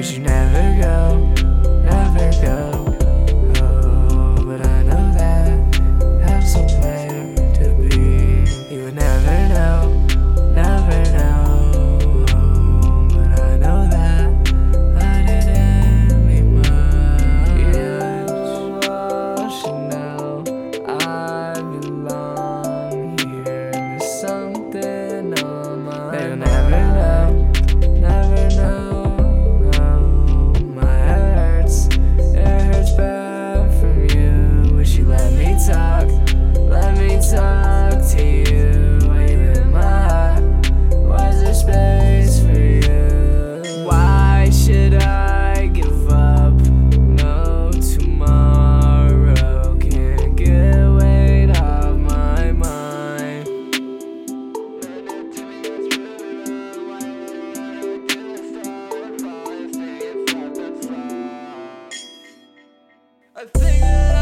but you never go, never go. I think that